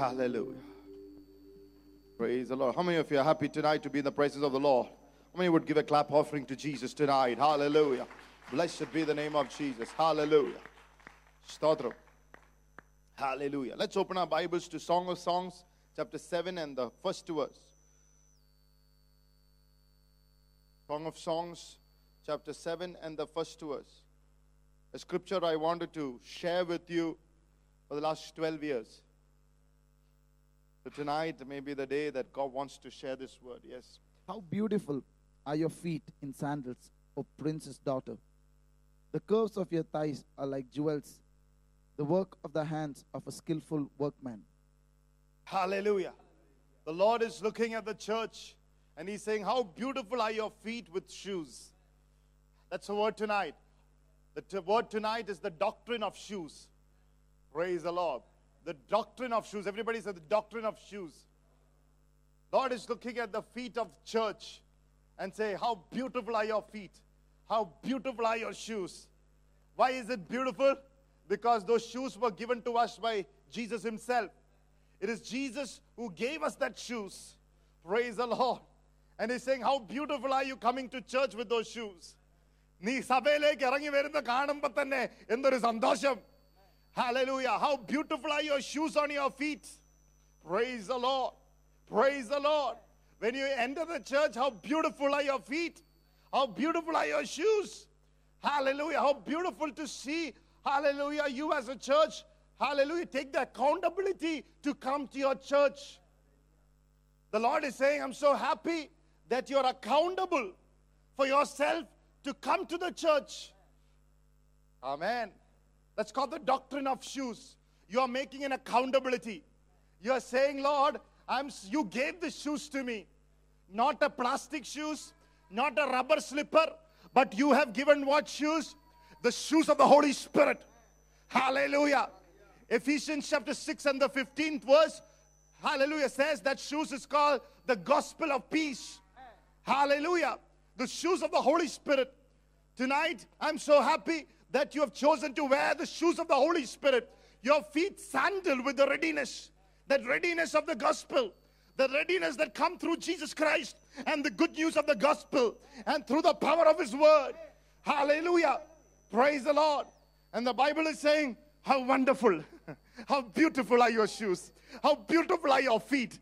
Hallelujah. Praise the Lord. How many of you are happy tonight to be in the presence of the Lord? How many would give a clap offering to Jesus tonight? Hallelujah. Blessed be the name of Jesus. Hallelujah. Stotram. Hallelujah. Let's open our Bibles to Song of Songs, chapter 7 and the first verse. Song of Songs, chapter 7 and the first verse. A scripture I wanted to share with you for the last 12 years. So tonight may be the day that God wants to share this word. Yes. How beautiful are your feet in sandals, O prince's daughter. The curves of your thighs are like jewels, the work of the hands of a skillful workman. Hallelujah. The Lord is looking at the church and He's saying, How beautiful are your feet with shoes. That's the word tonight. The t- word tonight is the doctrine of shoes. Praise the Lord. The doctrine of shoes. Everybody said the doctrine of shoes. Lord is looking at the feet of church and say, How beautiful are your feet? How beautiful are your shoes? Why is it beautiful? Because those shoes were given to us by Jesus Himself. It is Jesus who gave us that shoes. Praise the Lord. And He's saying, How beautiful are you coming to church with those shoes? നീ സഭയിലേക്ക് ഇറങ്ങി വരുന്ന കാണുമ്പോ തന്നെ എന്തൊരു സന്തോഷം Hallelujah. How beautiful are your shoes on your feet. Praise the Lord. Praise the Lord. When you enter the church, how beautiful are your feet. How beautiful are your shoes. Hallelujah. How beautiful to see. Hallelujah. You as a church. Hallelujah. Take the accountability to come to your church. The Lord is saying, I'm so happy that you're accountable for yourself to come to the church. Amen. That's called the doctrine of shoes. You are making an accountability. You are saying, Lord, I'm you gave the shoes to me. Not a plastic shoes, not a rubber slipper, but you have given what shoes? The shoes of the Holy Spirit. Hallelujah. Ephesians chapter 6 and the 15th verse, hallelujah, says that shoes is called the gospel of peace. Hallelujah. The shoes of the Holy Spirit. Tonight, I'm so happy that you have chosen to wear the shoes of the Holy Spirit. Your feet sandal with the readiness, that readiness of the gospel, the readiness that come through Jesus Christ and the good news of the gospel and through the power of his word. Hallelujah. Praise the Lord. And the Bible is saying, How wonderful, how beautiful are your shoes, how beautiful are your feet.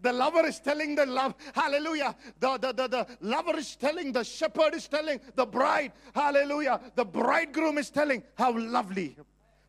The lover is telling the love, hallelujah. The, the, the, the lover is telling, the shepherd is telling, the bride, hallelujah. The bridegroom is telling, how lovely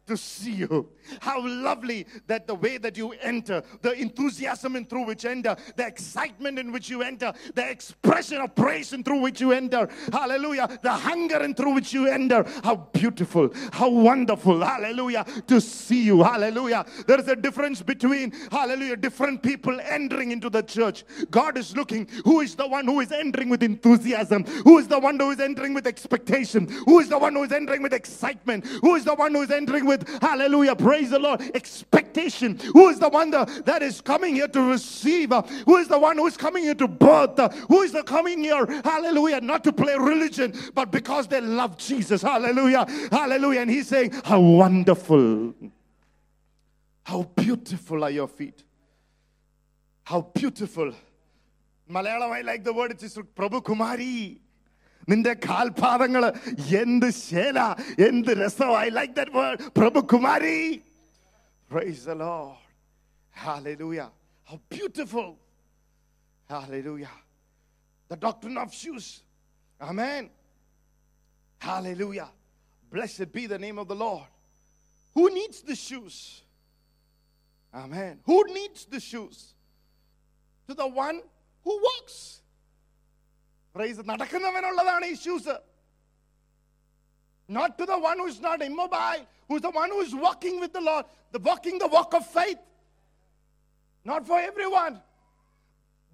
to see you. How lovely that the way that you enter, the enthusiasm in through which enter, the excitement in which you enter, the expression of praise in through which you enter. Hallelujah. The hunger in through which you enter. How beautiful, how wonderful. Hallelujah. To see you. Hallelujah. There is a difference between, hallelujah, different people entering into the church. God is looking who is the one who is entering with enthusiasm, who is the one who is entering with expectation, who is the one who is entering with excitement, who is the one who is entering with hallelujah, praise the Lord, expectation. Who is the one that is coming here to receive? Who is the one who is coming here to birth? Who is the coming here, hallelujah, not to play religion, but because they love Jesus, hallelujah, hallelujah. And he's saying, How wonderful, how beautiful are your feet, how beautiful. Malayalam, I like the word, it's Prabhu Kumari. നിന്റെ കാൽപാദങ്ങള് എന്ത് ശേല എന്ത് രസം I like that word Prabhu Kumari price the Lord hallelujah how beautiful hallelujah the doctrine of shoes amen hallelujah blessed be the name of the lord who needs the shoes amen who needs the shoes to the one who walks price നടക്കുന്നവനുള്ളതാണ് ഈ shoes not to the one who is not immobile, who's the one who is walking with the Lord, the walking the walk of faith. Not for everyone.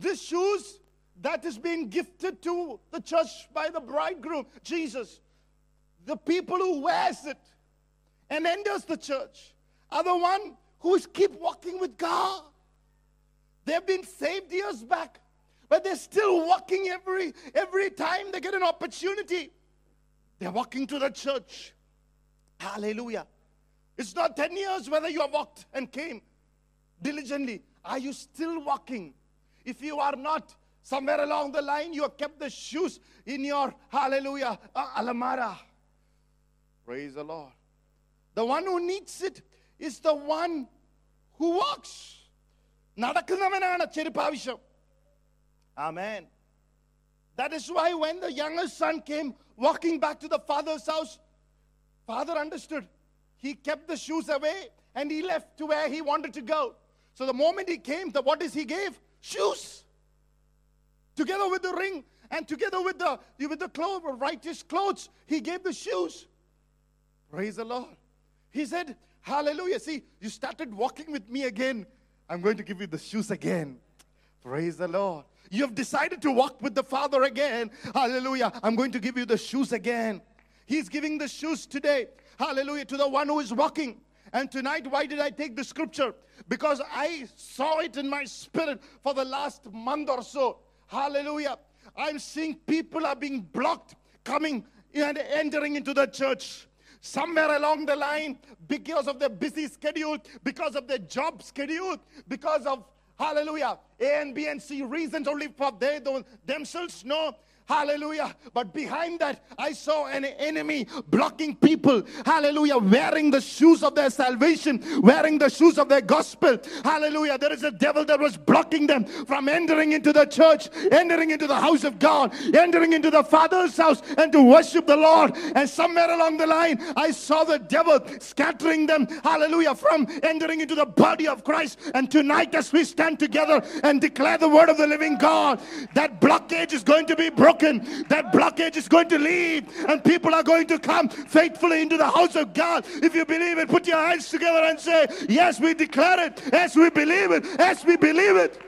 This shoes that is being gifted to the church by the bridegroom, Jesus. The people who wears it and enters the church are the one who is keep walking with God. They've been saved years back, but they're still walking every every time they get an opportunity. They're walking to the church. Hallelujah. It's not 10 years whether you have walked and came. diligently? Are you still walking? If you are not, somewhere along the line, you have kept the shoes in your hallelujah uh, alamara. Praise the Lord. The one who needs it is the one who walks. നടക്കുന്നവനാണ് ചെരുപ്പ് ആവശ്യം Amen. That is why when the youngest son came walking back to the father's house, father understood. He kept the shoes away and he left to where he wanted to go. So the moment he came, the, what is he gave? Shoes. Together with the ring and together with the with the clothes, righteous clothes, he gave the shoes. Praise the Lord. He said, Hallelujah. See, you started walking with me again. I'm going to give you the shoes again. Praise the Lord. You have decided to walk with the Father again. Hallelujah. I'm going to give you the shoes again. He's giving the shoes today. Hallelujah. To the one who is walking. And tonight, why did I take the scripture? Because I saw it in my spirit for the last month or so. Hallelujah. I'm seeing people are being blocked coming and entering into the church. Somewhere along the line, because of their busy schedule, because of their job schedule, because of hallelujah, A and B and C reasons only for they don't themselves know. Hallelujah. But behind that, I saw an enemy blocking people. Hallelujah. Wearing the shoes of their salvation, wearing the shoes of their gospel. Hallelujah. There is a devil that was blocking them from entering into the church, entering into the house of God, entering into the Father's house and to worship the Lord. And somewhere along the line, I saw the devil scattering them. Hallelujah. From entering into the body of Christ. And tonight, as we stand together and declare the word of the living God, that blockage is going to be broken. That blockage is going to leave, and people are going to come faithfully into the house of God. If you believe it, put your hands together and say, Yes, we declare it. Yes, we believe it. Yes, we believe it.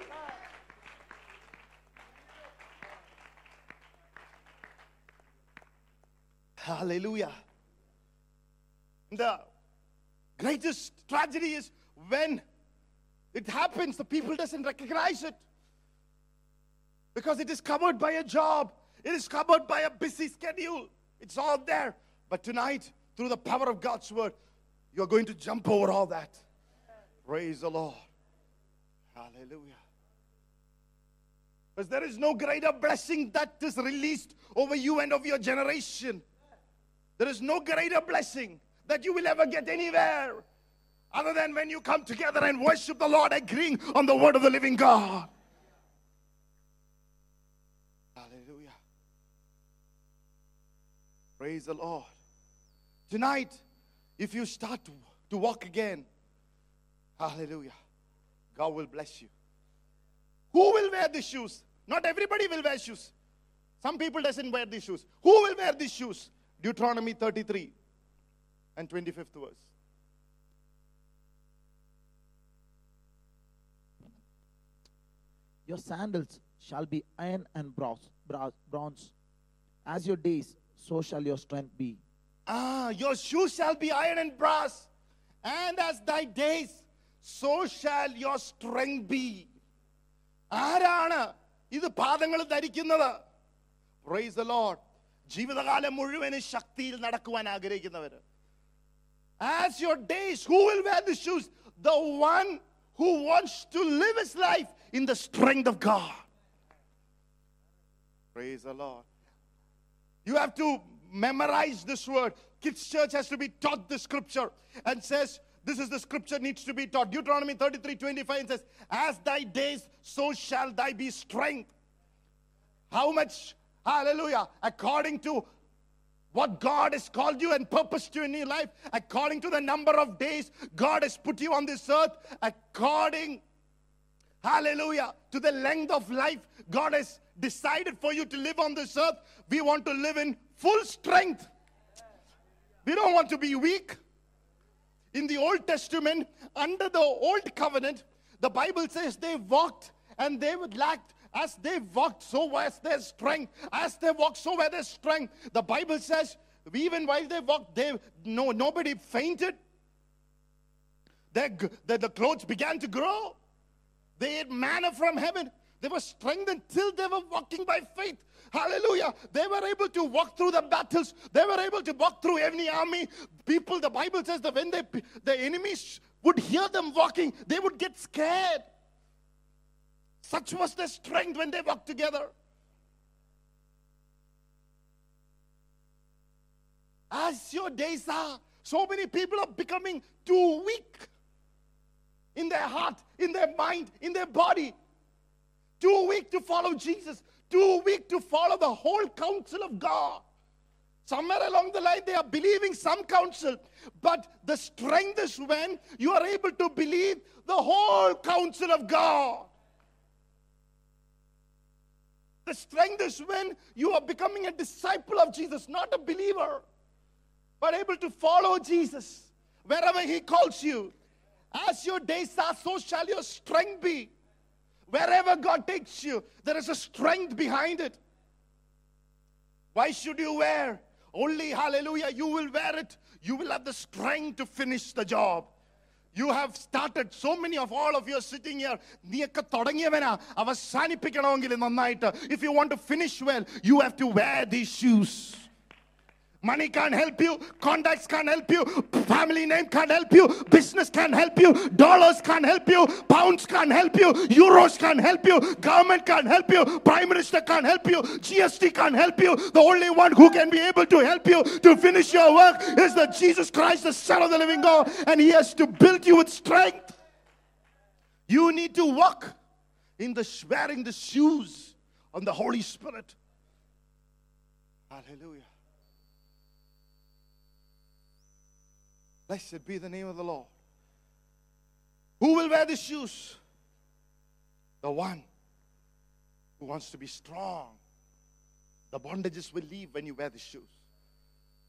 Hallelujah. The greatest tragedy is when it happens, the people doesn't recognize it because it is covered by a job it is covered by a busy schedule. It's all there. But tonight through the power of god's word you're going to jump over all that. Praise the lord. Hallelujah. Because there is no greater blessing that is released over you and of your generation. There is no greater blessing that you will ever get anywhere other than when you come together and worship the lord agreeing on the word of the living god Hallelujah. Praise the Lord. Tonight, if you start to, to walk again, hallelujah, God will bless you. Who will wear these shoes? Not everybody will wear shoes. Some people doesn't wear these shoes. Who will wear these shoes? Deuteronomy 33 and 25th verse. Your sandals shall be iron and bronze, bronze. As your days, so shall your strength be. Ah, your shoes shall be iron and brass, and as thy days, so shall your strength be. ആരാണ് ഇത് പാദങ്ങൾ ധരിക്കുന്നത് price the Lord ജീവിതകാലം മുഴുവനും ശക്തിയിൽ നടക്കുവാൻ ആഗ്രഹിക്കുന്നവര് as your days who will wear the shoes the one who wants to live his life in the strength of God praise the Lord you have to memorize this word. Kids Church has to be taught the scripture and says, This is the scripture needs to be taught. Deuteronomy 33 25 says, As thy days, so shall thy be strength. How much, hallelujah, according to what God has called you and purposed you in your life, according to the number of days God has put you on this earth, according Hallelujah. To the length of life God has decided for you to live on this earth, we want to live in full strength. We don't want to be weak. In the Old Testament, under the Old Covenant, the Bible says they walked and they would lacked. As they walked, so was their strength. As they walked, so was their strength. The Bible says, even while they walked, they no nobody fainted. Their, the, the clothes began to grow. They ate manna from heaven. They were strengthened till they were walking by faith. Hallelujah. They were able to walk through the battles. They were able to walk through any army. People, the Bible says that when they, the enemies would hear them walking, they would get scared. Such was their strength when they walked together. As your days are, so many people are becoming too weak in their heart, in their mind, in their body. Too weak to follow Jesus, too weak to follow the whole counsel of God. Somewhere along the line, they are believing some counsel, but the strength is when you are able to believe the whole counsel of God. The strength is when you are becoming a disciple of Jesus, not a believer, but able to follow Jesus wherever He calls you. As your days are, so shall your strength be. Wherever God takes you, there is a strength behind it. Why should you wear? Only, hallelujah, you will wear it. You will have the strength to finish the job. You have started, so many of all of you are sitting here. നീയൊക്കെ തുടങ്ങിയവനാ അവസാനിപ്പിക്കണമെങ്കിൽ നന്നായിട്ട് If you want to finish well, you have to wear these shoes. Money can't help you. Contacts can't help you. Family name can't help you. Business can't help you. Dollars can't help you. Pounds can't help you. Euros can't help you. Government can't help you. Prime Minister can't help you. GST can't help you. The only one who can be able to help you to finish your work is the Jesus Christ, the Son of the living God. And He has to build you with strength. You need to walk in the wearing the shoes on the Holy Spirit. Hallelujah. Blessed be the name of the Lord. Who will wear the shoes? The one who wants to be strong. The bondages will leave when you wear the shoes.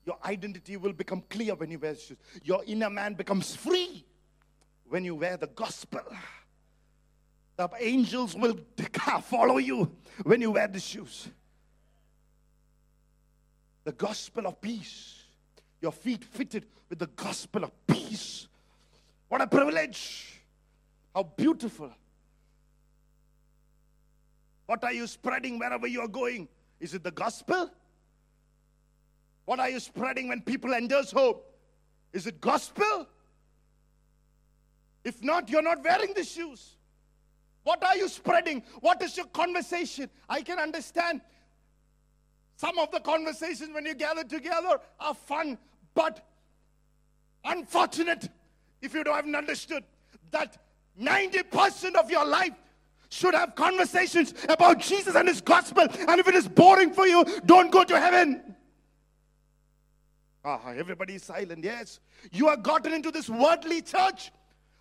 Your identity will become clear when you wear the shoes. Your inner man becomes free when you wear the gospel. The angels will follow you when you wear the shoes. The gospel of peace. Your feet fitted with the gospel of peace. What a privilege! How beautiful. What are you spreading wherever you are going? Is it the gospel? What are you spreading when people endorse hope? Is it gospel? If not, you're not wearing the shoes. What are you spreading? What is your conversation? I can understand some of the conversations when you gather together are fun, but unfortunate if you don't understood that 90% of your life should have conversations about Jesus and His gospel. And if it is boring for you, don't go to heaven. Ah, everybody is silent. Yes, you have gotten into this worldly church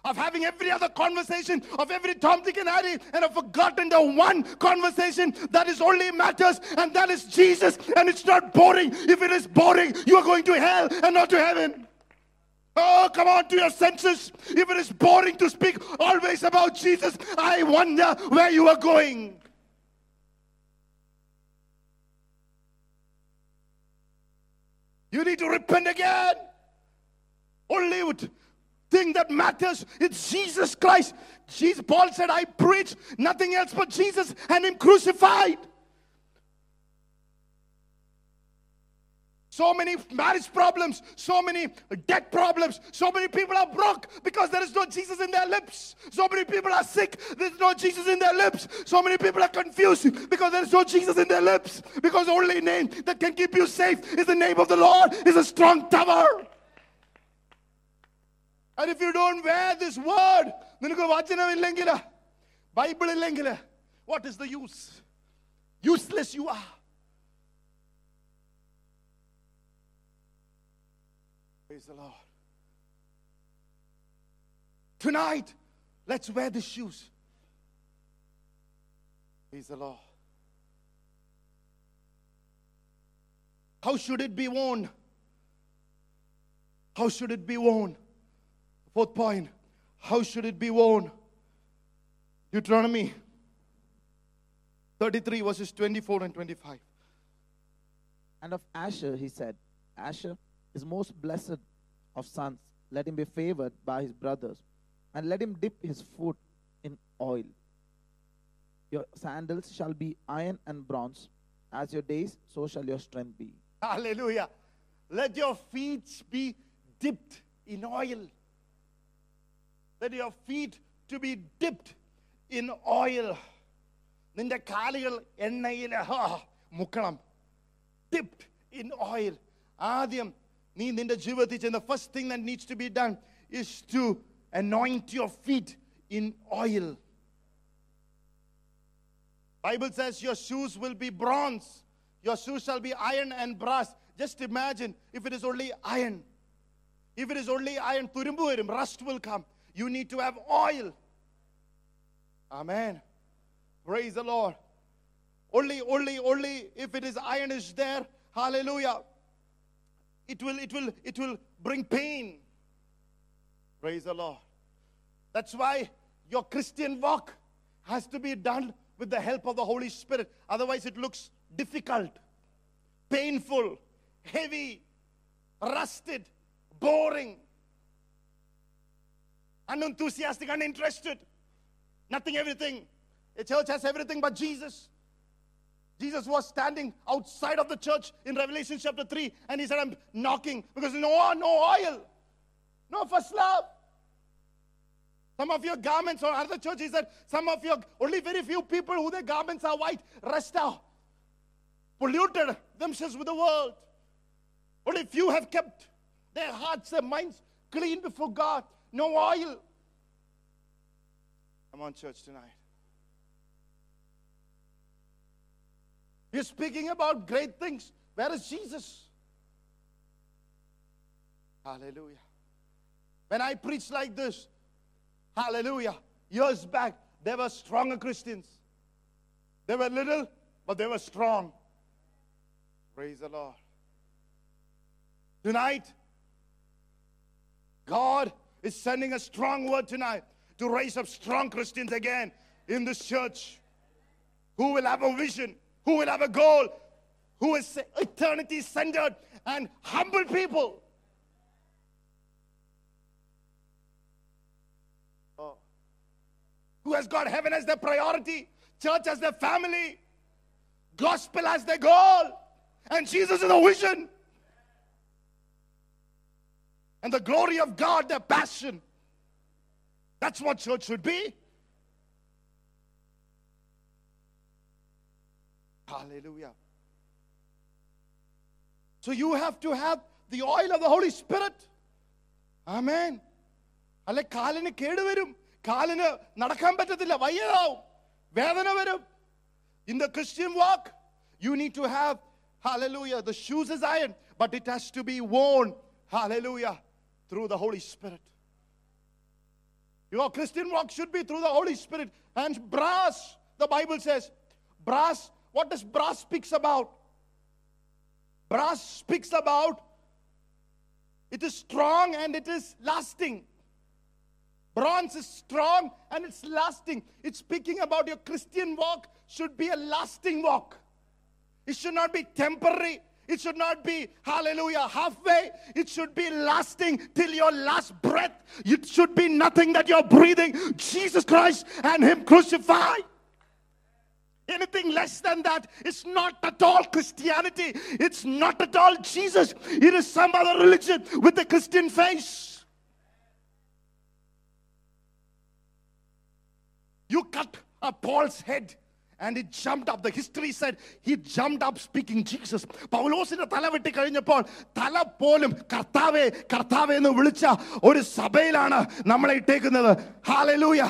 of having every other conversation of every Tom, Dick, and Harry, and have forgotten the one conversation that is only matters, and that is Jesus. And it's not boring. If it is boring, you are going to hell and not to heaven. Oh, come on to your senses. If it is boring to speak always about Jesus, I wonder where you are going. You need to repent again. Only with thing that matters it's Jesus Christ. Jesus, Paul said, I preach nothing else but Jesus and Him crucified. So many marriage problems, so many debt problems, so many people are broke because there is no Jesus in their lips. So many people are sick, there's no Jesus in their lips. So many people are confused because there is no Jesus in their lips. Because the only name that can keep you safe is the name of the Lord, is a strong tower. And if you don't wear this word, നിനക്ക് വചനമില്ലെങ്കിൽ Bible ഇല്ലെങ്കിൽ what is the use useless you are Praise the Lord. Tonight, let's wear the shoes. Praise the Lord. How should it be worn? How should it be worn? Fourth point. How should it be worn? Deuteronomy 33, verses 24 and 25. And of Asher he said, Asher is most blessed of sons. Let him be favored by his brothers, and let him dip his foot in oil. Your sandals shall be iron and bronze. As your days, so shall your strength be. Hallelujah. Let your feet be dipped in oil that your feet to be dipped in oil. നിന്റെ കാലുകൾ എണ്ണയിൽ ഹാ, മുക്കണം dipped in oil. ആദ്യം നീ നിന്റെ ജീവിതത്തിൽ ചെയ്യുന്ന first thing that needs to be done is to anoint your feet in oil. Bible says your shoes will be bronze. Your shoes shall be iron and brass. Just imagine if it is only iron. If it is only iron, തുരുമ്പ് വരും, rust will come. You need to have oil. Amen. Praise the Lord. Only, only, only if it is iron is there, hallelujah. It will, it will, it will bring pain. Praise the Lord. That's why your Christian walk has to be done with the help of the Holy Spirit. Otherwise, it looks difficult, painful, heavy, rusted, boring, unenthusiastic, uninterested. Nothing, everything. A church has everything but Jesus. Jesus was standing outside of the church in Revelation chapter 3, and he said, I'm knocking because no, no oil, no first love. Some of your garments, or other church, he said, some of your, only very few people who their garments are white, rest are polluted themselves with the world. Only few have kept their hearts, their minds clean before God. No oil. Come on, church, tonight. You're speaking about great things. Where is Jesus? Hallelujah. When I preach like this, hallelujah, years back, there were stronger Christians. They were little, but they were strong. Praise the Lord. Tonight, God is sending a strong word tonight to raise up strong Christians again in this church who will have a vision, who will have a goal, who is eternity centered and humble people. Oh. Who has got heaven as their priority, church as their family, gospel as their goal, and Jesus is a vision And the glory of God, their passion. That's what church should be. Hallelujah. So you have to have the oil of the Holy Spirit. Amen. അല്ലെ കാലിന് കേടുവരും കാലിന് നടക്കാൻ പറ്റത്തില്ല വയ്യതാവും വേദന വരും in the Christian walk, you need to have, hallelujah, the shoes is iron, but it has to be worn, hallelujah, through the Holy Spirit. Your Christian walk should be through the Holy Spirit. And brass, the Bible says, brass, what does brass speaks about? Brass speaks about it is strong and it is lasting. Bronze is strong and it's lasting. It's speaking about your Christian walk should be a lasting walk. It should not be temporary. It should not be, hallelujah, halfway. It should be lasting till your last breath. It should be nothing that you're breathing. Jesus Christ and Him crucified. Anything less than that is not at all Christianity. It's not at all Jesus. It is some other religion with a Christian face. You cut a Paul's head and it jumped up. The history said he jumped up speaking Jesus. പൗലോസിന്റെ തല വെട്ടി കഴിഞ്ഞപ്പോൾ തല പോലും കർത്താവേ കർത്താവേ എന്ന് വിളിച്ച ഒരു സഭയിലാണ് നമ്മളെ ഇട്ടേക്കുന്നത് hallelujah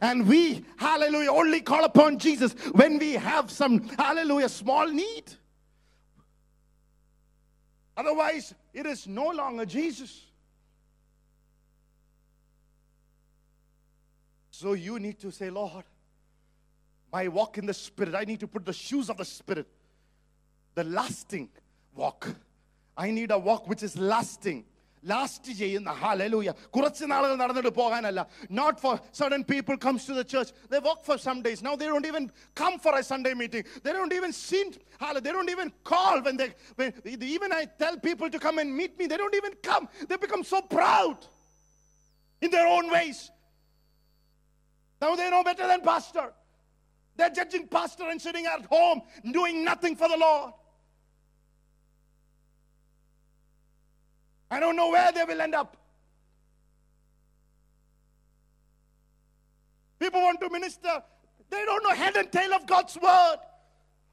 And we, hallelujah, only call upon Jesus when we have some, hallelujah, small need. Otherwise, it is no longer Jesus. So you need to say, Lord, my walk in the Spirit, I need to put the shoes of the Spirit, the lasting walk. I need a walk which is lasting. Last ചെയ്യുന്ന hallelujah കുറച്ച് നാളുകൾ നടന്നിട്ട് പോകാനല്ല not four sudden people comes to the church they work for some days now they don't even come for A Sunday meeting they don't even scene ഹാല they don't even call when they even I tell people to come and meet me they don't even come they become so proud in their own ways now they know better than pastor they're judging pastor and sitting at home doing nothing for the Lord. I don't know where they will end up. People want to minister. They don't know head and tail of God's word.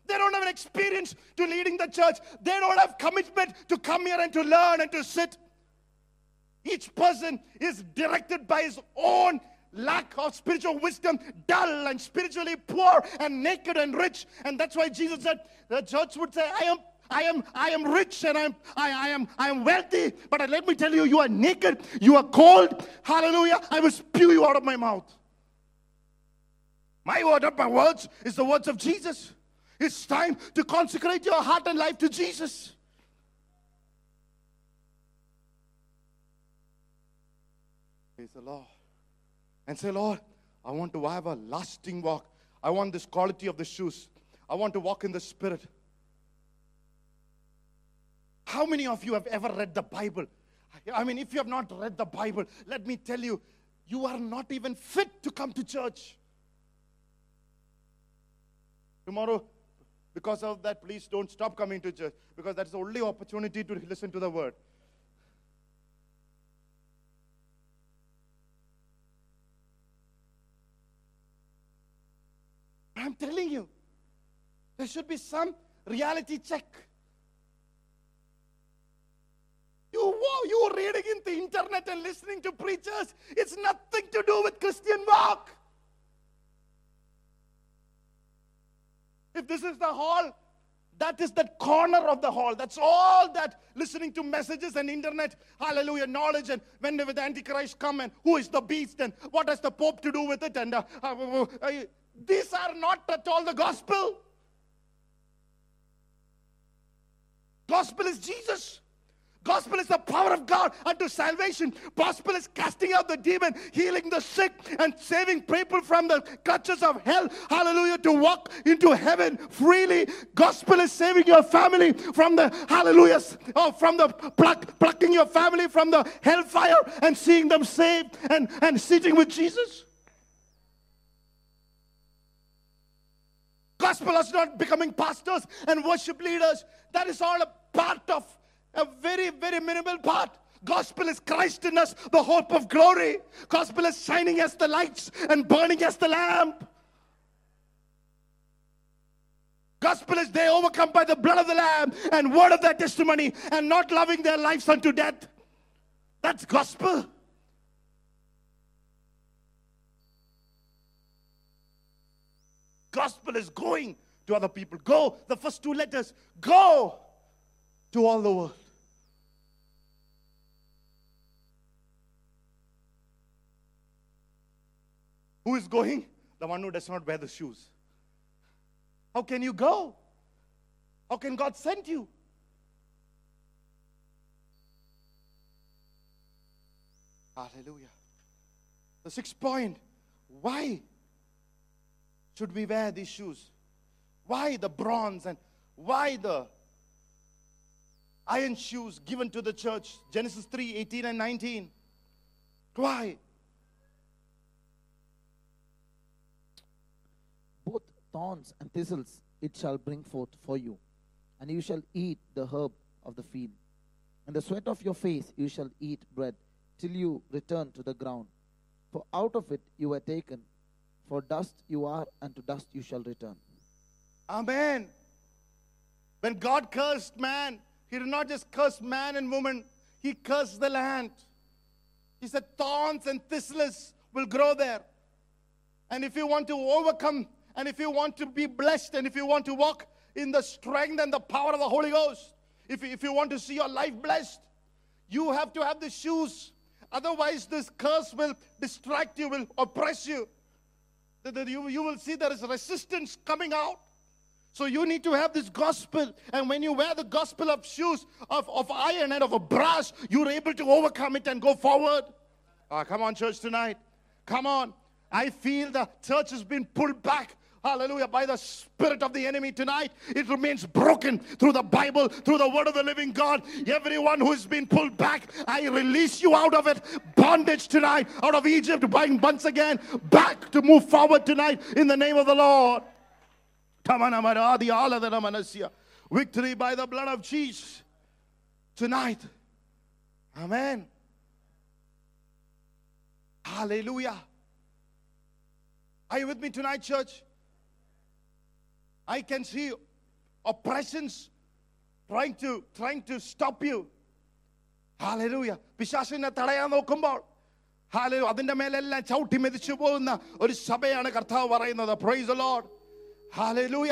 They don't have an experience to leading the church. They don't have commitment to come here and to learn and to sit. Each person is directed by his own lack of spiritual wisdom, dull and spiritually poor and naked and rich. And that's why Jesus said the church would say, I am I am, I am rich and I'm, I, I, am, I am wealthy, but let me tell you, you are naked, you are cold. Hallelujah. I will spew you out of my mouth. My word, not my words, is the words of Jesus. It's time to consecrate your heart and life to Jesus. Praise the Lord. And say, Lord, I want to have a lasting walk. I want this quality of the shoes. I want to walk in the Spirit. How many of you have ever read the Bible? I mean, if you have not read the Bible, let me tell you, you are not even fit to come to church. Tomorrow, because of that, please don't stop coming to church because that's the only opportunity to listen to the word. I'm telling you, there should be some reality check. You, you reading in the internet and listening to preachers, it's nothing to do with Christian walk. If this is the hall, that is the corner of the hall. That's all that listening to messages and internet, hallelujah, knowledge, and when the Antichrist come and who is the beast and what has the Pope to do with it, and uh, uh, uh, uh these are not at all the gospel. Gospel is Jesus. Gospel is the power of God unto salvation. Gospel is casting out the demon, healing the sick, and saving people from the clutches of hell. Hallelujah. To walk into heaven freely. Gospel is saving your family from the hallelujah, oh, from the pluck, plucking your family from the hellfire and seeing them saved and, and sitting with Jesus. Gospel is not becoming pastors and worship leaders. That is all a part of a very, very minimal part. Gospel is Christ in us, the hope of glory. Gospel is shining as the lights and burning as the lamp. Gospel is they overcome by the blood of the Lamb and word of their testimony and not loving their lives unto death. That's gospel. Gospel is going to other people. Go. The first two letters. Go to all the world. Who is going? The one who does not wear the shoes. How can you go? How can God send you? Hallelujah. The sixth point why should we wear these shoes? Why the bronze and why the iron shoes given to the church. Genesis 3 18 and 19. Why? Both thorns and thistles it shall bring forth for you, and you shall eat the herb of the field. And the sweat of your face you shall eat bread till you return to the ground. For out of it you were taken, for dust you are, and to dust you shall return. Amen. When God cursed man, he did not just curse man and woman, he cursed the land. He said, Thorns and thistles will grow there. And if you want to overcome, and if you want to be blessed, and if you want to walk in the strength and the power of the Holy Ghost, if, if you want to see your life blessed, you have to have the shoes. Otherwise, this curse will distract you, will oppress you. You, you will see there is resistance coming out. So you need to have this gospel. And when you wear the gospel of shoes of, of iron and of a brass, you're able to overcome it and go forward. Oh, come on, church, tonight. Come on. I feel the church has been pulled back. Hallelujah. By the spirit of the enemy tonight, it remains broken through the Bible, through the word of the living God. Everyone who has been pulled back, I release you out of it. Bondage tonight, out of Egypt, once again, back to move forward tonight in the name of the Lord. Victory by the blood of Jesus tonight. Amen. Hallelujah. Are you with me tonight, church? I can see oppressions trying to trying to stop you. Hallelujah പിശാസിനെ തടയാൻ നോക്കുമ്പോൾ ഹാലലു അതിന്റെ മേലെല്ലാം ചവിട്ടി മെതിച്ചു പോകുന്ന ഒരു സഭയാണ് കർത്താവ് പറയുന്നത് price load hallelujah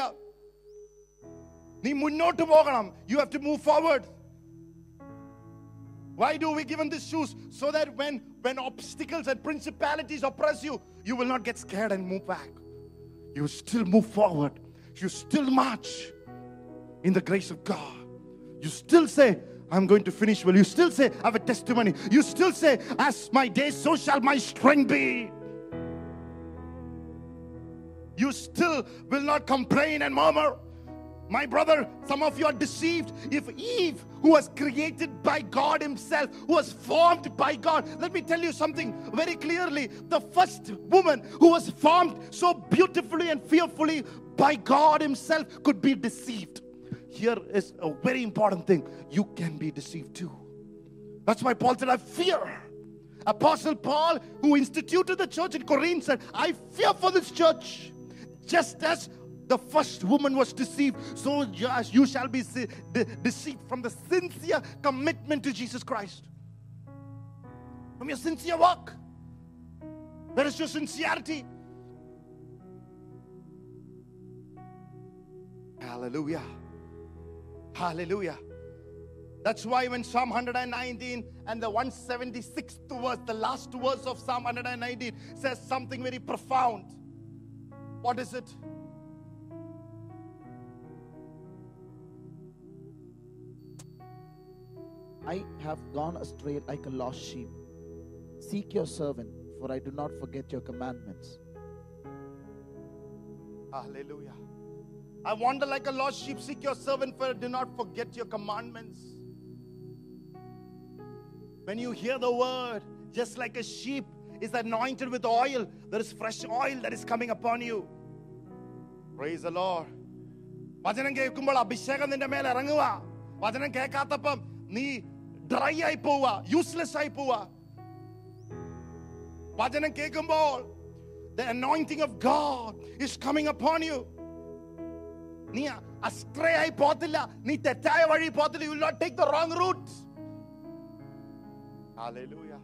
നീ മുന്നോട്ട് പോകണം you have to move forward Why do we give them these shoes? So that when, when obstacles and principalities oppress you, you will not get scared and move back. You still move forward. You still march in the grace of God. You still say, I'm going to finish well. You still say, I have a testimony. You still say, As my days, so shall my strength be. You still will not complain and murmur. My brother, some of you are deceived. If Eve, who was created by God Himself, who was formed by God, let me tell you something very clearly. The first woman who was formed so beautifully and fearfully by God Himself could be deceived. Here is a very important thing you can be deceived too. That's why Paul said, I fear. Apostle Paul, who instituted the church in Corinth, said, I fear for this church. Just as the first woman was deceived, so you shall be deceived from the sincere commitment to Jesus Christ. From your sincere walk. Where is your sincerity? Hallelujah. Hallelujah. That's why when Psalm 119 and the 176th verse, the last verse of Psalm 119 says something very profound. What is it? I have gone astray like a lost sheep. Seek your servant, for I do not forget your commandments. Hallelujah. I wander like a lost sheep. Seek your servant, for do not forget your commandments. When you hear the word, just like a sheep is anointed with oil, there is fresh oil that is coming upon you. Praise the Lord. വചനം കേൾക്കുമ്പോൾ അഭിഷേകം നിന്റെ മേൽ ഇറങ്ങുക വചനം കേൾക്കാത്തപ്പം നീ dry ആയി പോവുക യൂസ്ലെസ് ആയി പോവുക വചനം കേൾക്കുമ്പോൾ the anointing of God is coming upon you. നീ അസ്ട്രേ ആയി പോകത്തില്ല നീ തെറ്റായ വഴി പോകത്തില്ല you not take the wrong root Hallelujah.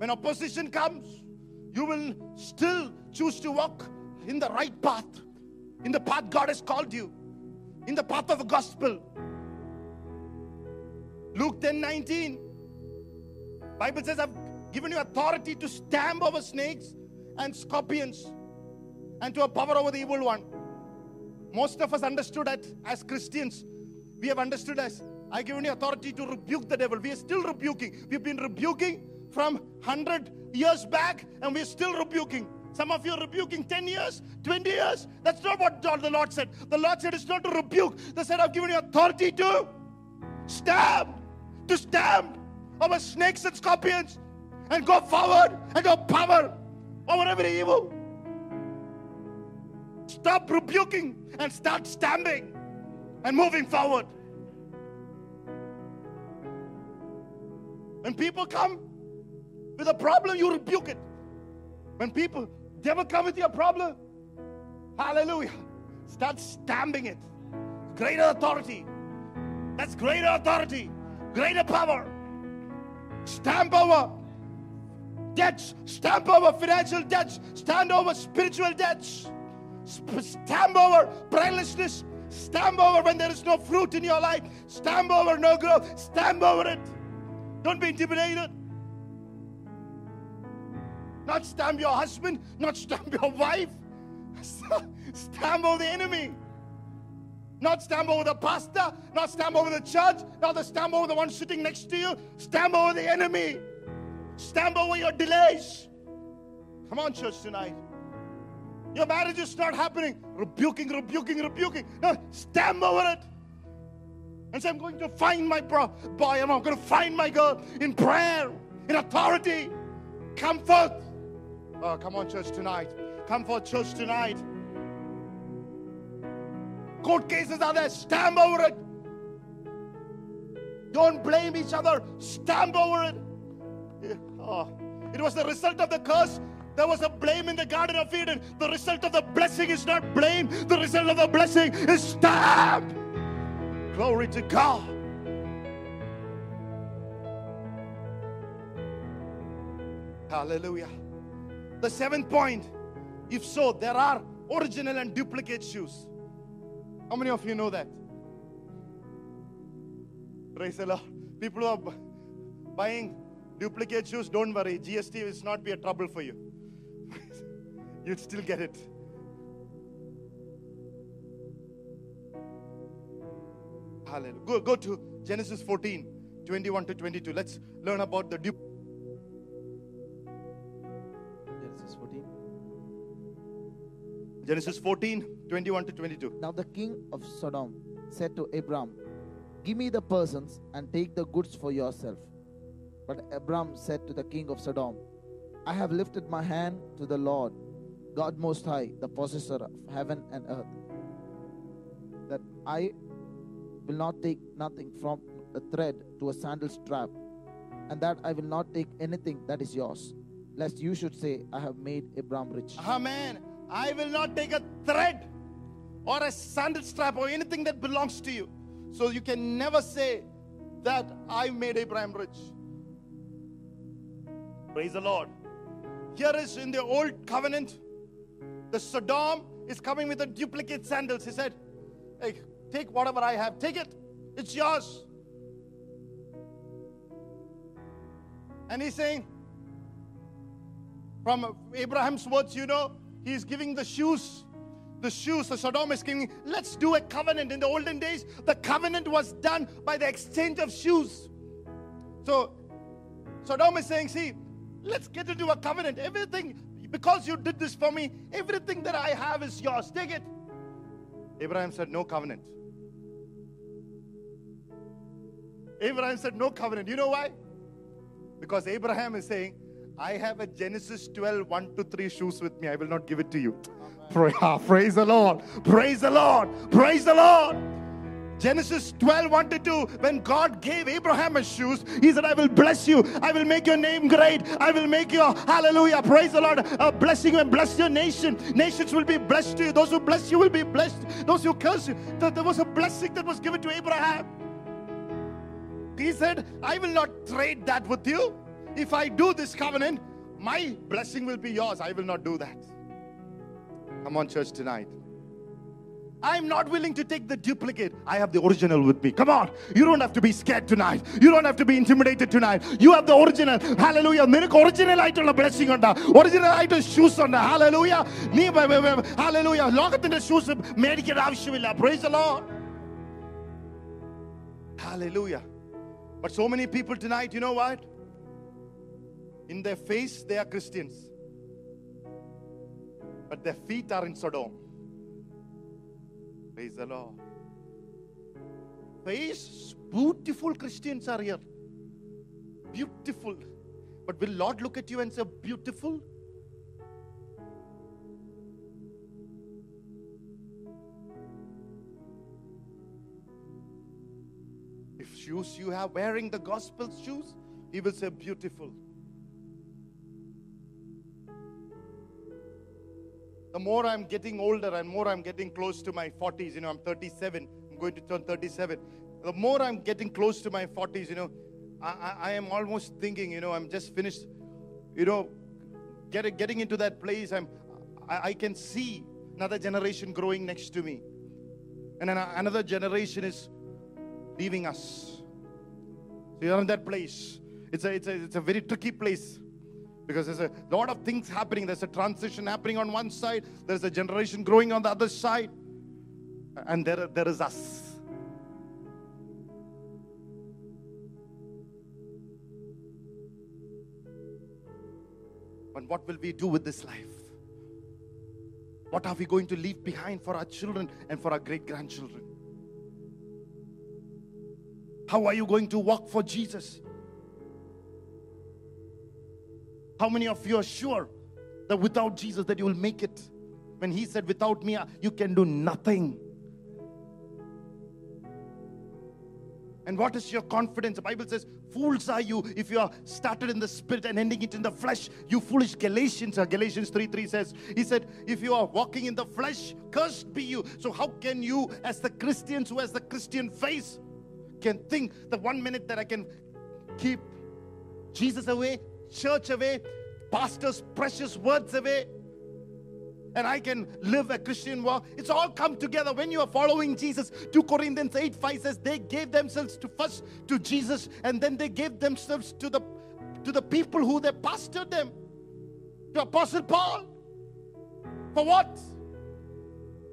When opposition comes, you will still choose to walk in the right path, in the path God has called you, in the path of the gospel. Luke 10 19. Bible says, I've given you authority to stamp over snakes and scorpions and to have power over the evil one. Most of us understood that as Christians. We have understood as I've given you authority to rebuke the devil. We are still rebuking. We've been rebuking from 100 years back and we're still rebuking. Some of you are rebuking 10 years, 20 years. That's not what the Lord said. The Lord said it's not to rebuke. They said, I've given you authority to stamp, to stamp over snakes and scorpions and go forward and go power over every evil. Stop rebuking and start stamping and moving forward. When people come with a problem, you rebuke it. When people, devil come with your problem, hallelujah, start stamping it. Greater authority. That's greater authority, greater power. Stamp over. Debts, stamp over financial debts, stand over spiritual debts, stamp over prayerlessness, stamp over when there is no fruit in your life, stamp over no growth, stamp over it. Don't be intimidated. Not stamp your husband, not stamp your wife, stamp over the enemy. Not stamp over the pastor, not stamp over the church, not the stamp over the one sitting next to you. Stamp over the enemy. Stamp over your delays. Come on, church, tonight. Your marriage is not happening. Rebuking, rebuking, rebuking. No, stamp over it. And say, I'm going to find my boy, I'm going to find my girl in prayer, in authority. Come forth. Oh, come on, church, tonight. Come forth, church, tonight. Court cases are there. Stamp over it. Don't blame each other. Stamp over it. Oh, It was the result of the curse There was a blame in the Garden of Eden. The result of the blessing is not blame, the result of the blessing is stamp. Glory to God. Hallelujah. The seventh point if so, there are original and duplicate shoes. How many of you know that? Praise the Lord. People who are buying duplicate shoes, don't worry. GST will not be a trouble for you. You'll still get it. Hallelujah. Go, go to Genesis 14, 21 to 22. Let's learn about the duplicate. Genesis 14, 21 to 22. Now the king of Sodom said to Abram, Give me the persons and take the goods for yourself. But Abram said to the king of Sodom, I have lifted my hand to the Lord, God Most High, the possessor of heaven and earth, that I will not take nothing from a thread to a sandal strap, and that I will not take anything that is yours, lest you should say, I have made Abram rich. Amen. I will not take a thread or a sandal strap or anything that belongs to you. So you can never say that I made Abraham rich. Praise the Lord. Here is in the old covenant, the Sodom is coming with a duplicate sandals. He said, Hey, take whatever I have, take it, it's yours. And he's saying, from Abraham's words, you know, he's giving the shoes. The shoes, the Sodom is giving, let's do a covenant. In the olden days, the covenant was done by the exchange of shoes. So, Sodom is saying, see, let's get into a covenant. Everything, because you did this for me, everything that I have is yours. Take it. Abraham said, no covenant. Abraham said, no covenant. You know why? Because Abraham is saying, I have a Genesis 12, 1 to 3 shoes with me. I will not give it to you. Pray, ah, praise the Lord. Praise the Lord. Praise the Lord. Genesis 12, 1 to 2. When God gave Abraham his shoes, he said, I will bless you. I will make your name great. I will make you, hallelujah, praise the Lord, a blessing and bless your nation. Nations will be blessed to you. Those who bless you will be blessed. Those who curse you. Th- There was a blessing that was given to Abraham. He said, I will not trade that with you If I do this covenant, my blessing will be yours. I will not do that. Come on, church, tonight. I'm not willing to take the duplicate. I have the original with me. Come on. You don't have to be scared tonight. You don't have to be intimidated tonight. You have the original. Hallelujah. നിനക്ക് original ആയിട്ടുള്ള blessing ഉണ്ട് original ആയിട്ട് shoes ഉണ്ട് hallelujah നീ hallelujah ലോകത്തിന്റെ shoes മേടിക്കേണ്ട ആവശ്യമില്ല price the Lord. Hallelujah. But so many people tonight, you know what? In their face, they are Christians. But their feet are in Sodom. Praise the Lord. Face, beautiful Christians are here. Beautiful. But will Lord look at you and say, beautiful? If shoes you have wearing the gospel shoes, he will say, beautiful. The more I'm getting older and more I'm getting close to my 40s, you know, I'm 37, I'm going to turn 37. The more I'm getting close to my 40s, you know, I, I, I am almost thinking, you know, I'm just finished, you know, getting, getting into that place. I'm, I, I can see another generation growing next to me. And then another generation is leaving us. So you're in that place. It's a, it's a, it's a very tricky place because there's a lot of things happening. There's a transition happening on one side, there's a generation growing on the other side, and there, there is us. But what will we do with this life? What are we going to leave behind for our children and for our great grandchildren? How are you going to walk for Jesus? How many of you are sure that without Jesus that you will make it? When he said, without me, you can do nothing. And what is your confidence? The Bible says, Fools are you if you are started in the spirit and ending it in the flesh. You foolish Galatians. Uh, Galatians 3 3 says, He said, If you are walking in the flesh, cursed be you. So, how can you, as the Christians who has the Christian face, can think the one minute that I can keep Jesus away, church away, pastor's precious words away, and I can live a Christian walk. It's all come together when you are following Jesus. 2 Corinthians 8 5 says they gave themselves to first to Jesus and then they gave themselves to the to the people who they pastored them. To Apostle Paul. For what?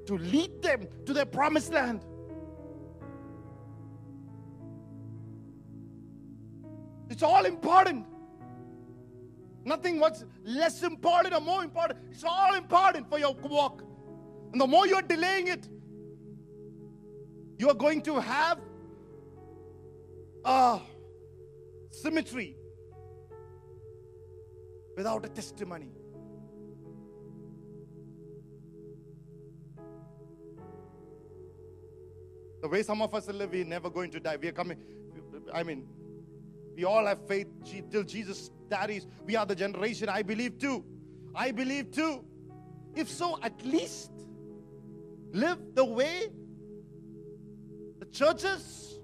To lead them to their promised land. It's all important. Nothing what's less important or more important. It's all important for your walk. And the more you're delaying it, you are going to have a symmetry without a testimony. The way some of us live, we're never going to die. We are coming. I mean, we all have faith till Jesus tarries. We are the generation I believe too. I believe too. If so, at least live the way the churches,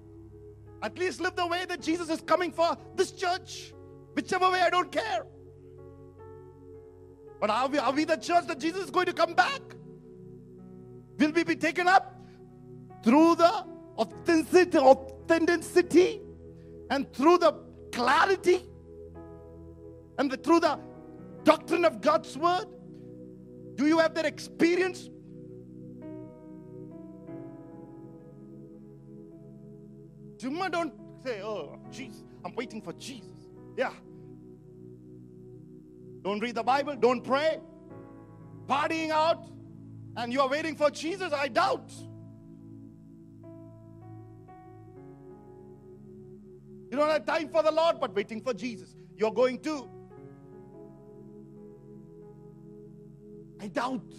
at least live the way that Jesus is coming for this church. Whichever way, I don't care. But are we, are we the church that Jesus is going to come back? Will we be taken up through the authenticity, authenticity and through the clarity and the, through the doctrine of God's word? Do you have that experience? Jumma don't say, oh, Jesus, I'm waiting for Jesus. Yeah. Don't read the Bible, don't pray, partying out, and you are waiting for Jesus? I doubt. You don't have time for the Lord, but waiting for Jesus. You're going to. I doubt.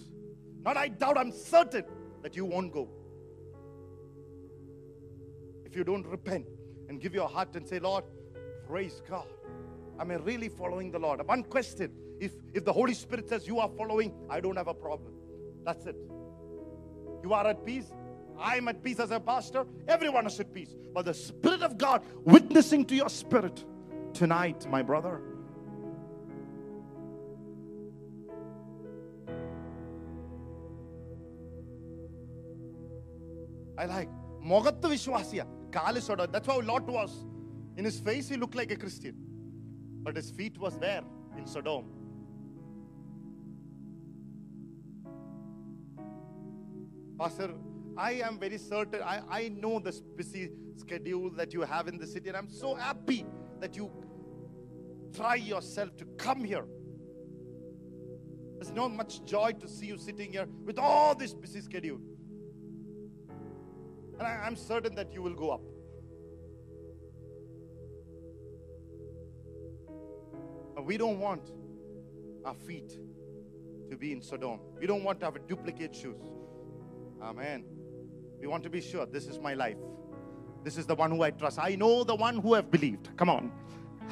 Not I doubt, I'm certain that you won't go. If you don't repent and give your heart and say, Lord, praise God. Am I really following the Lord? One question. If, if the Holy Spirit says you are following, I don't have a problem. That's it. You are at peace, I'm at peace as a pastor. Everyone is at peace. But the Spirit of God witnessing to your spirit tonight, my brother. I like Mogattu Vishwasya. Kalisoda. That's how Lot was. In his face, he looked like a Christian. But his feet was there in Sodom. Pastor, I am very certain, I, I know this busy schedule that you have in the city, and I'm so happy that you try yourself to come here. There's not much joy to see you sitting here with all this busy schedule. And I, I'm certain that you will go up. But we don't want our feet to be in Sodom. We don't want to have duplicate shoes. Amen. We want to be sure this is my life. This is the one who I trust. I know the one who I've believed. Come on.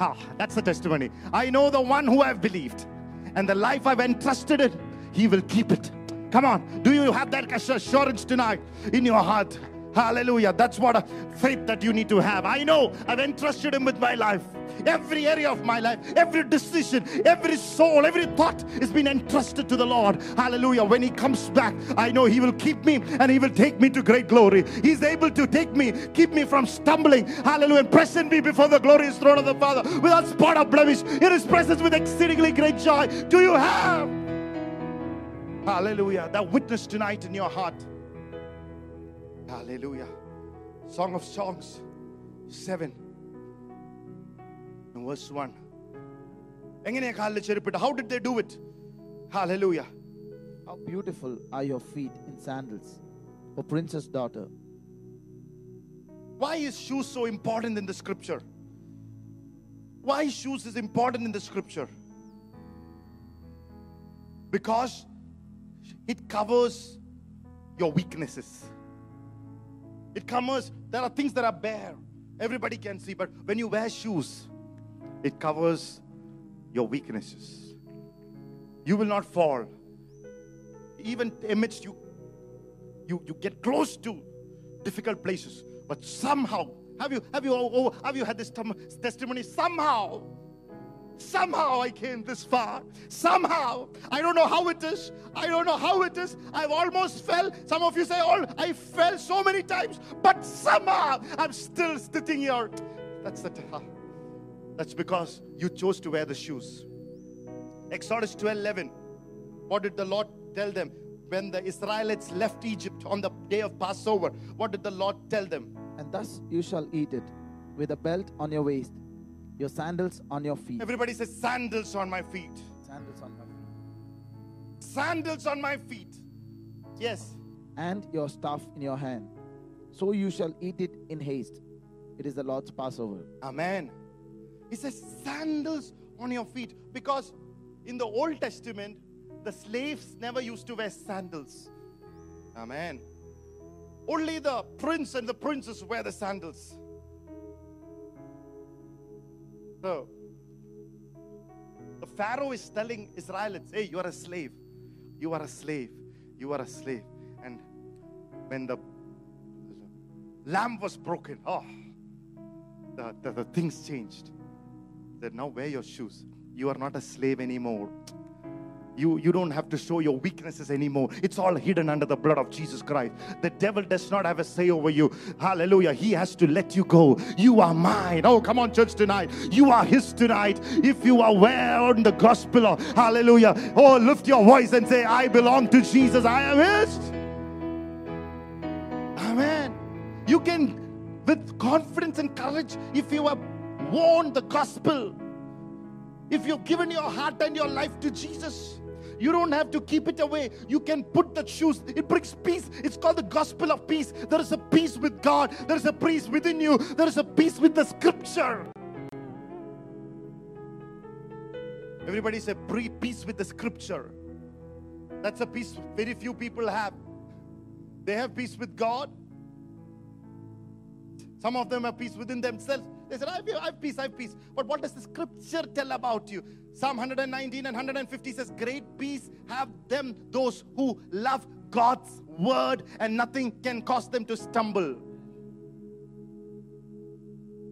Ah, that's the testimony. I know the one who I've believed. And the life I've entrusted in, he will keep it. Come on. Do you have that assurance tonight in your heart? Hallelujah. That's what a faith that you need to have. I know I've entrusted him with my life. Every area of my life, every decision, every soul, every thought is been entrusted to the Lord. Hallelujah. When He comes back, I know He will keep me and He will take me to great glory. He's able to take me, keep me from stumbling. Hallelujah. And present me before the glorious throne of the Father without spot or blemish in His presence with exceedingly great joy. Do you have? Hallelujah. That witness tonight in your heart. Hallelujah. Song of Songs 7 and verse 1. എങ്ങനെയാ കാലിൽ ചെരുപ്പിട്ട് how did they do it Hallelujah. How beautiful are your feet in sandals, O princess daughter. Why is shoes so important in the scripture? Why shoes is important in the scripture? Because it covers your weaknesses. It covers, there are things that are bare. Everybody can see, but when you wear shoes, it covers your weaknesses. You will not fall. Even amidst you, you, you get close to difficult places, but somehow, have you have you oh, oh, have you had this testimony? Somehow, somehow I came this far. Somehow, I don't know how it is. I don't know how it is. I've almost fell. Some of you say, "Oh, I fell so many times," but somehow I'm still sitting here. That's the. taha. That's because you chose to wear the shoes. Exodus 12 11. What did the Lord tell them? When the Israelites left Egypt on the day of Passover, what did the Lord tell them? And thus you shall eat it, with a belt on your waist, your sandals on your feet. Everybody says, Sandals on my feet. Sandals on my feet. Sandals on my feet. Yes. And your staff in your hand. So you shall eat it in haste. It is the Lord's Passover. Amen. He says, Sandals on your feet. Because in the Old Testament, the slaves never used to wear sandals. Amen. Only the prince and the princess wear the sandals. So, the Pharaoh is telling Israelites, hey, you are a slave. You are a slave. You are a slave. And when the lamb was broken, oh, the, the, the things changed. Said, now wear your shoes. You are not a slave anymore. You, you don't have to show your weaknesses anymore. It's all hidden under the blood of Jesus Christ. The devil does not have a say over you. Hallelujah. He has to let you go. You are mine. Oh, come on, church, tonight. You are his tonight. If you are wearing the gospel, of, hallelujah. Oh, lift your voice and say, I belong to Jesus. I am his. Amen. You can, with confidence and courage, if you have worn the gospel, if you've given your heart and your life to Jesus, you don't have to keep it away. You can put the shoes. It brings peace. It's called the gospel of peace. There is a peace with God. There is a peace within you. There is a peace with the scripture. Everybody say peace with the scripture. That's a peace very few people have. They have peace with God. Some of them have peace within themselves. They said, I have, I have peace, I have peace. But what does the scripture tell about you? Psalm 119 and 150 says, Great peace have them, those who love God's word, and nothing can cause them to stumble.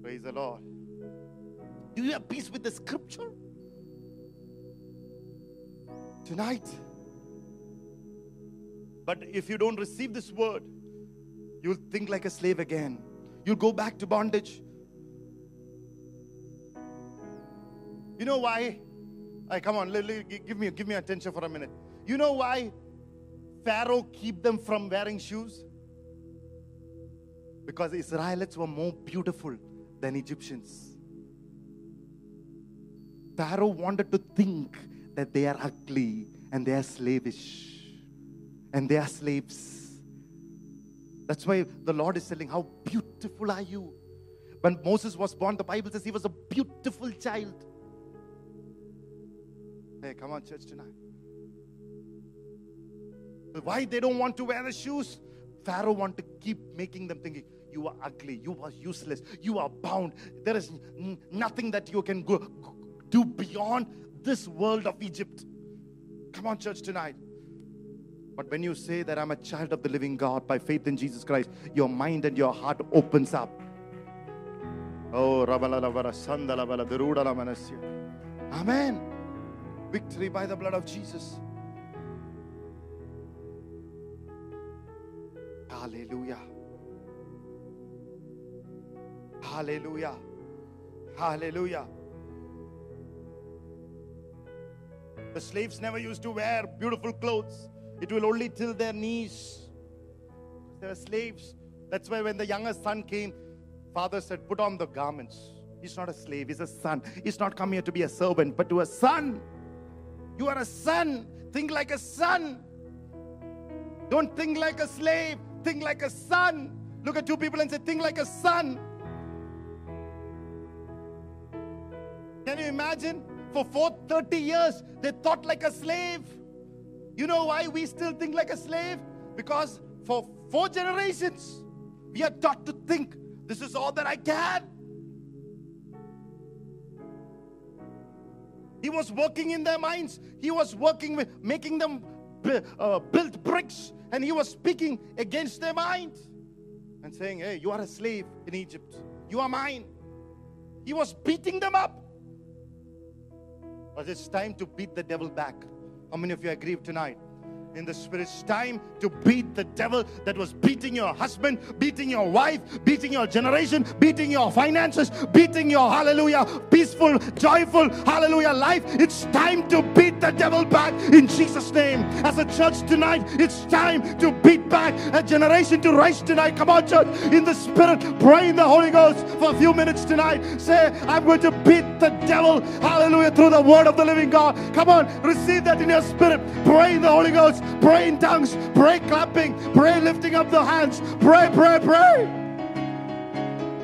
Praise the Lord. Do you have peace with the scripture? Tonight. But if you don't receive this word, you'll think like a slave again. You'll go back to bondage. You know why? I come on, give me give me attention for a minute. You know why Pharaoh keep them from wearing shoes? Because Israelites were more beautiful than Egyptians. Pharaoh wanted to think that they are ugly and they are slavish and they are slaves. That's why the Lord is telling, How beautiful are you? When Moses was born, the Bible says he was a beautiful child. Hey, come on, church, tonight. Why they don't want to wear the shoes? Pharaoh want to keep making them thinking, you are ugly, you are useless, you are bound. There is nothing that you can go, go, do beyond this world of Egypt. Come on, church, tonight. But when you say that I'm a child of the living God by faith in Jesus Christ, your mind and your heart opens up. Oh, Amen victory by the blood of Jesus. Hallelujah. Hallelujah. Hallelujah. The slaves never used to wear beautiful clothes. It will only till their knees. They were slaves. That's why when the youngest son came, father said, Put on the garments. He's not a slave, he's a son. He's not come here to be a servant, but to a son. You are a son. Think like a son. Don't think like a slave. Think like a son. Look at two people and say, Think like a son. Can you imagine? For 430 years, they thought like a slave. You know why we still think like a slave? Because for four generations, we are taught to think This is all that I can. He was working in their minds. He was working with making them uh, build bricks, and he was speaking against their mind and saying, Hey, you are a slave in Egypt. You are mine. He was beating them up. But it's time to beat the devil back. How many of you agree tonight? In the spirit. It's time to beat the devil that was beating your husband, beating your wife, beating your generation, beating your finances, beating your hallelujah, peaceful, joyful, hallelujah life. It's time to beat the devil back in Jesus' name. As a church tonight, it's time to beat back a generation to rise tonight. Come on, church, in the spirit, pray in the Holy Ghost for a few minutes tonight. Say, I'm going to beat the devil, hallelujah, through the word of the living God. Come on, receive that in your spirit. Pray in the Holy Ghost, pray in tongues, pray clapping, pray lifting up the hands. Pray, pray, pray.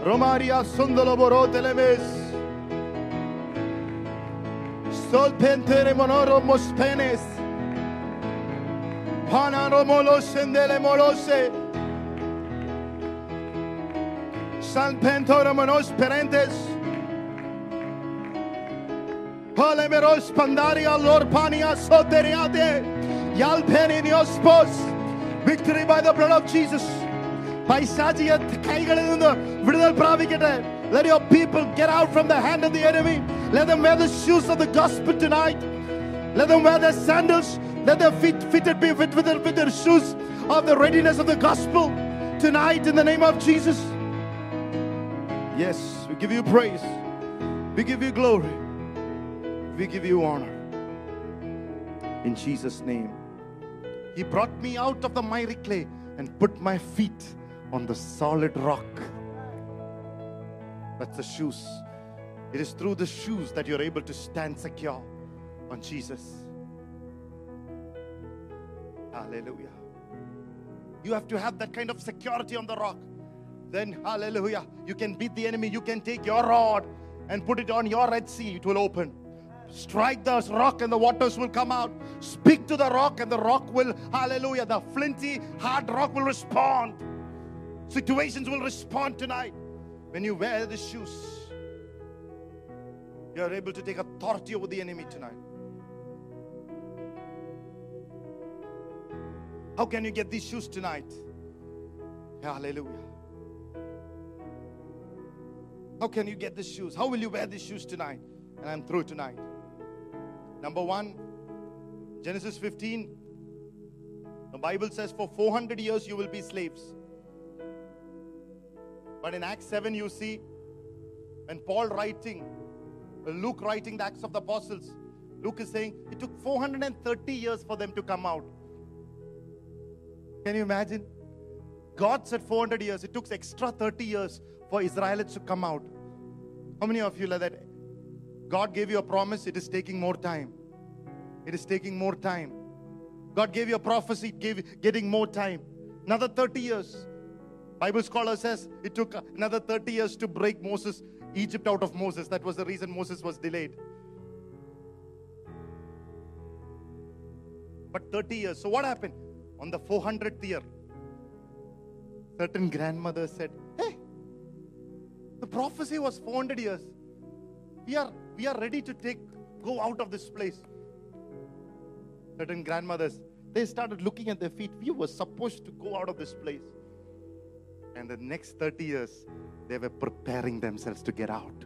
Romaria sundolo boro telemes. Sol pentere monoro mospenes. Panaro molos sendele molose. San pentoro monos perentes. Palemeros pandaria lorpania soteriate. Yalpeninios pos. Victory by the blood of Jesus. പൈശാചിക കൈകളിൽ നിന്ന് വിടുതൽ പ്രാപിക്കട്ടെ Let your people get out from the hand of the enemy. Let them wear the shoes of the gospel tonight. Let them wear their sandals. Let their feet fitted be fit with their, with their shoes of the readiness of the gospel tonight in the name of Jesus. Yes, we give you praise. We give you glory. We give you honor. In Jesus' name. He brought me out of the miry clay and put my feet on the solid rock. That's the shoes. It is through the shoes that you're able to stand secure on Jesus. Hallelujah. You have to have that kind of security on the rock. Then, hallelujah, you can beat the enemy. You can take your rod and put it on your Red Sea, it will open. Strike the rock and the waters will come out. Speak to the rock and the rock will, hallelujah, the flinty, hard rock will respond. Situations will respond tonight. When you wear the shoes, you are able to take authority over the enemy tonight. How can you get these shoes tonight? Hallelujah. How can you get these shoes? How will you wear these shoes tonight? And I'm through tonight. Number one, Genesis 15. The Bible says, For 400 years you will be slaves. But in Acts 7, you see, when Paul writing, Luke writing the Acts of the Apostles, Luke is saying it took 430 years for them to come out. Can you imagine? God said 400 years. It took extra 30 years for Israelites to come out. How many of you like that? God gave you a promise, it is taking more time. It is taking more time. God gave you a prophecy, gave getting more time. Another 30 years. Bible scholar says it took another 30 years to break Moses, Egypt out of Moses. That was the reason Moses was delayed. But 30 years. So what happened? On the 400th year, certain grandmother said, Hey, the prophecy was 400 years. We are we are ready to take go out of this place. Certain grandmothers, they started looking at their feet. We were supposed to go out of this place. And the next 30 years, they were preparing themselves to get out.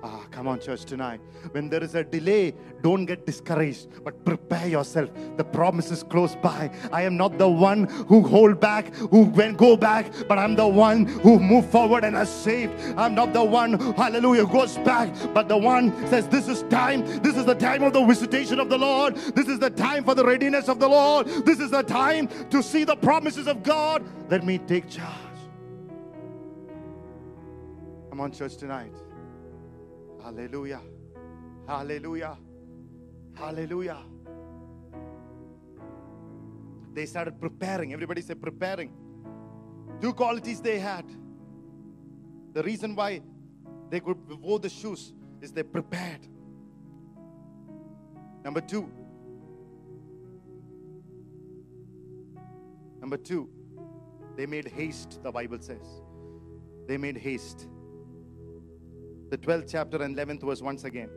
Ah, come on, church, tonight. When there is a delay, don't get discouraged, but prepare yourself. The promise is close by. I am not the one who hold back, who when go back, but I'm the one who move forward and is saved. I'm not the one, hallelujah, goes back, but the one says, This is time. This is the time of the visitation of the Lord. This is the time for the readiness of the Lord. This is the time to see the promises of God. Let me take charge. Come on, church, tonight. Hallelujah. Hallelujah. Hallelujah. They started preparing. Everybody said preparing. Two qualities they had. The reason why they could wore the shoes is they prepared. Number two. Number two, they made haste, the Bible says. they made haste. The 12th chapter and 11th verse once again.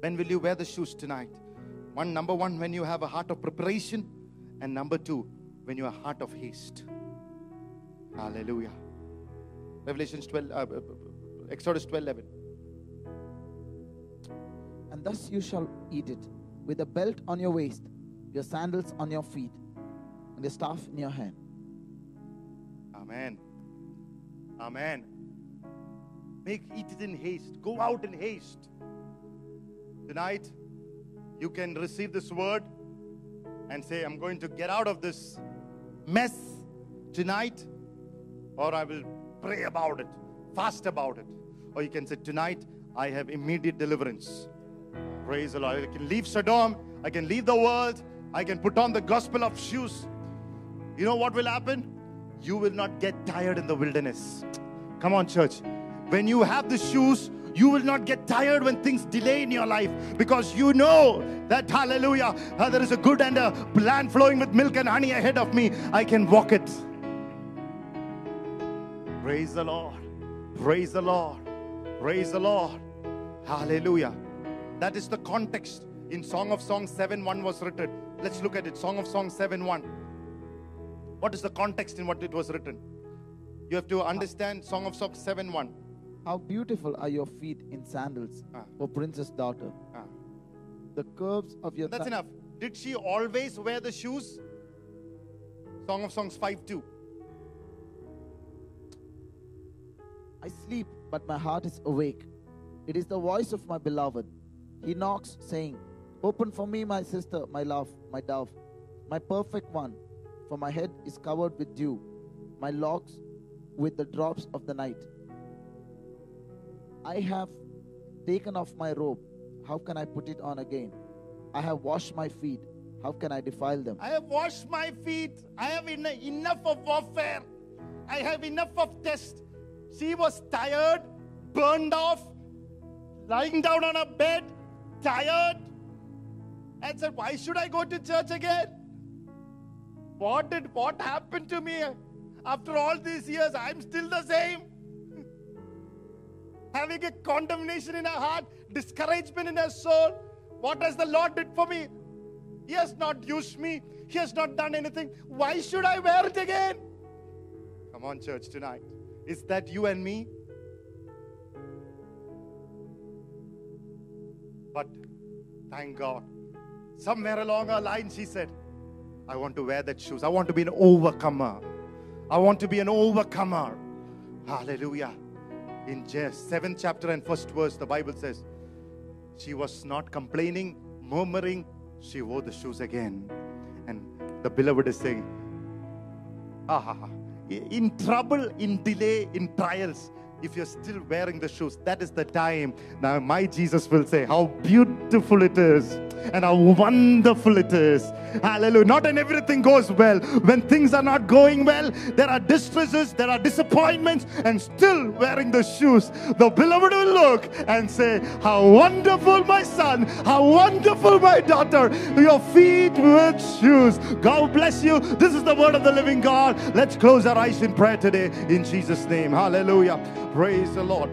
When will you wear the shoes tonight? One, number one, when you have a heart of preparation, and number two, when you have a heart of haste. Hallelujah. Revelations 12, uh, Exodus 12, 11. And thus you shall eat it, with a belt on your waist, your sandals on your feet, and a staff in your hand. Amen. Amen. Make it in haste. Go out in haste. Tonight, you can receive this word and say, I'm going to get out of this mess tonight, or I will pray about it, fast about it. Or you can say, Tonight, I have immediate deliverance. Praise the Lord. I can leave Sodom, I can leave the world, I can put on the gospel of shoes. You know what will happen? You will not get tired in the wilderness. Come on, church. When you have the shoes, you will not get tired when things delay in your life because you know that, hallelujah, uh, there is a good and a land flowing with milk and honey ahead of me. I can walk it. Praise the Lord. Praise the Lord. Praise the Lord. Hallelujah. That is the context in Song of Songs 7 1 was written. Let's look at it. Song of Songs 7 1. What is the context in what it was written? You have to understand Song of Songs 7 1. How beautiful are your feet in sandals, Ah. O princess daughter. Ah. The curves of your That's thigh- enough. Did she always wear the shoes? Song of Songs 5 2. I sleep, but my heart is awake. It is the voice of my beloved. He knocks, saying, Open for me, my sister, my love, my dove, my perfect one. For my head is covered with dew, my locks with the drops of the night. I have taken off my robe. How can I put it on again? I have washed my feet. How can I defile them? I have washed my feet. I have en- enough of warfare. I have enough of test. She was tired, burned off, lying down on a bed, tired, and said, Why should I go to church again? What did what happened to me? After all these years, I'm still the same. Having a condemnation in her heart, discouragement in her soul. What has the Lord did for me? He has not used me. He has not done anything. Why should I wear it again? Come on, church, tonight. Is that you and me? But thank God. Somewhere along our line, she said, I want to wear that shoes. I want to be an overcomer. I want to be an overcomer. Hallelujah. In just seventh chapter and first verse, the Bible says, she was not complaining, murmuring. She wore the shoes again. And the beloved is saying, ah, in trouble, in delay, in trials, if you're still wearing the shoes, that is the time. Now, my Jesus will say, How beautiful it is and how wonderful it is. Hallelujah. Not in everything goes well. When things are not going well, there are distresses, there are disappointments, and still wearing the shoes, the beloved will look and say, How wonderful, my son, how wonderful, my daughter, your feet with shoes. God bless you. This is the word of the living God. Let's close our eyes in prayer today in Jesus' name. Hallelujah. Praise the Lord.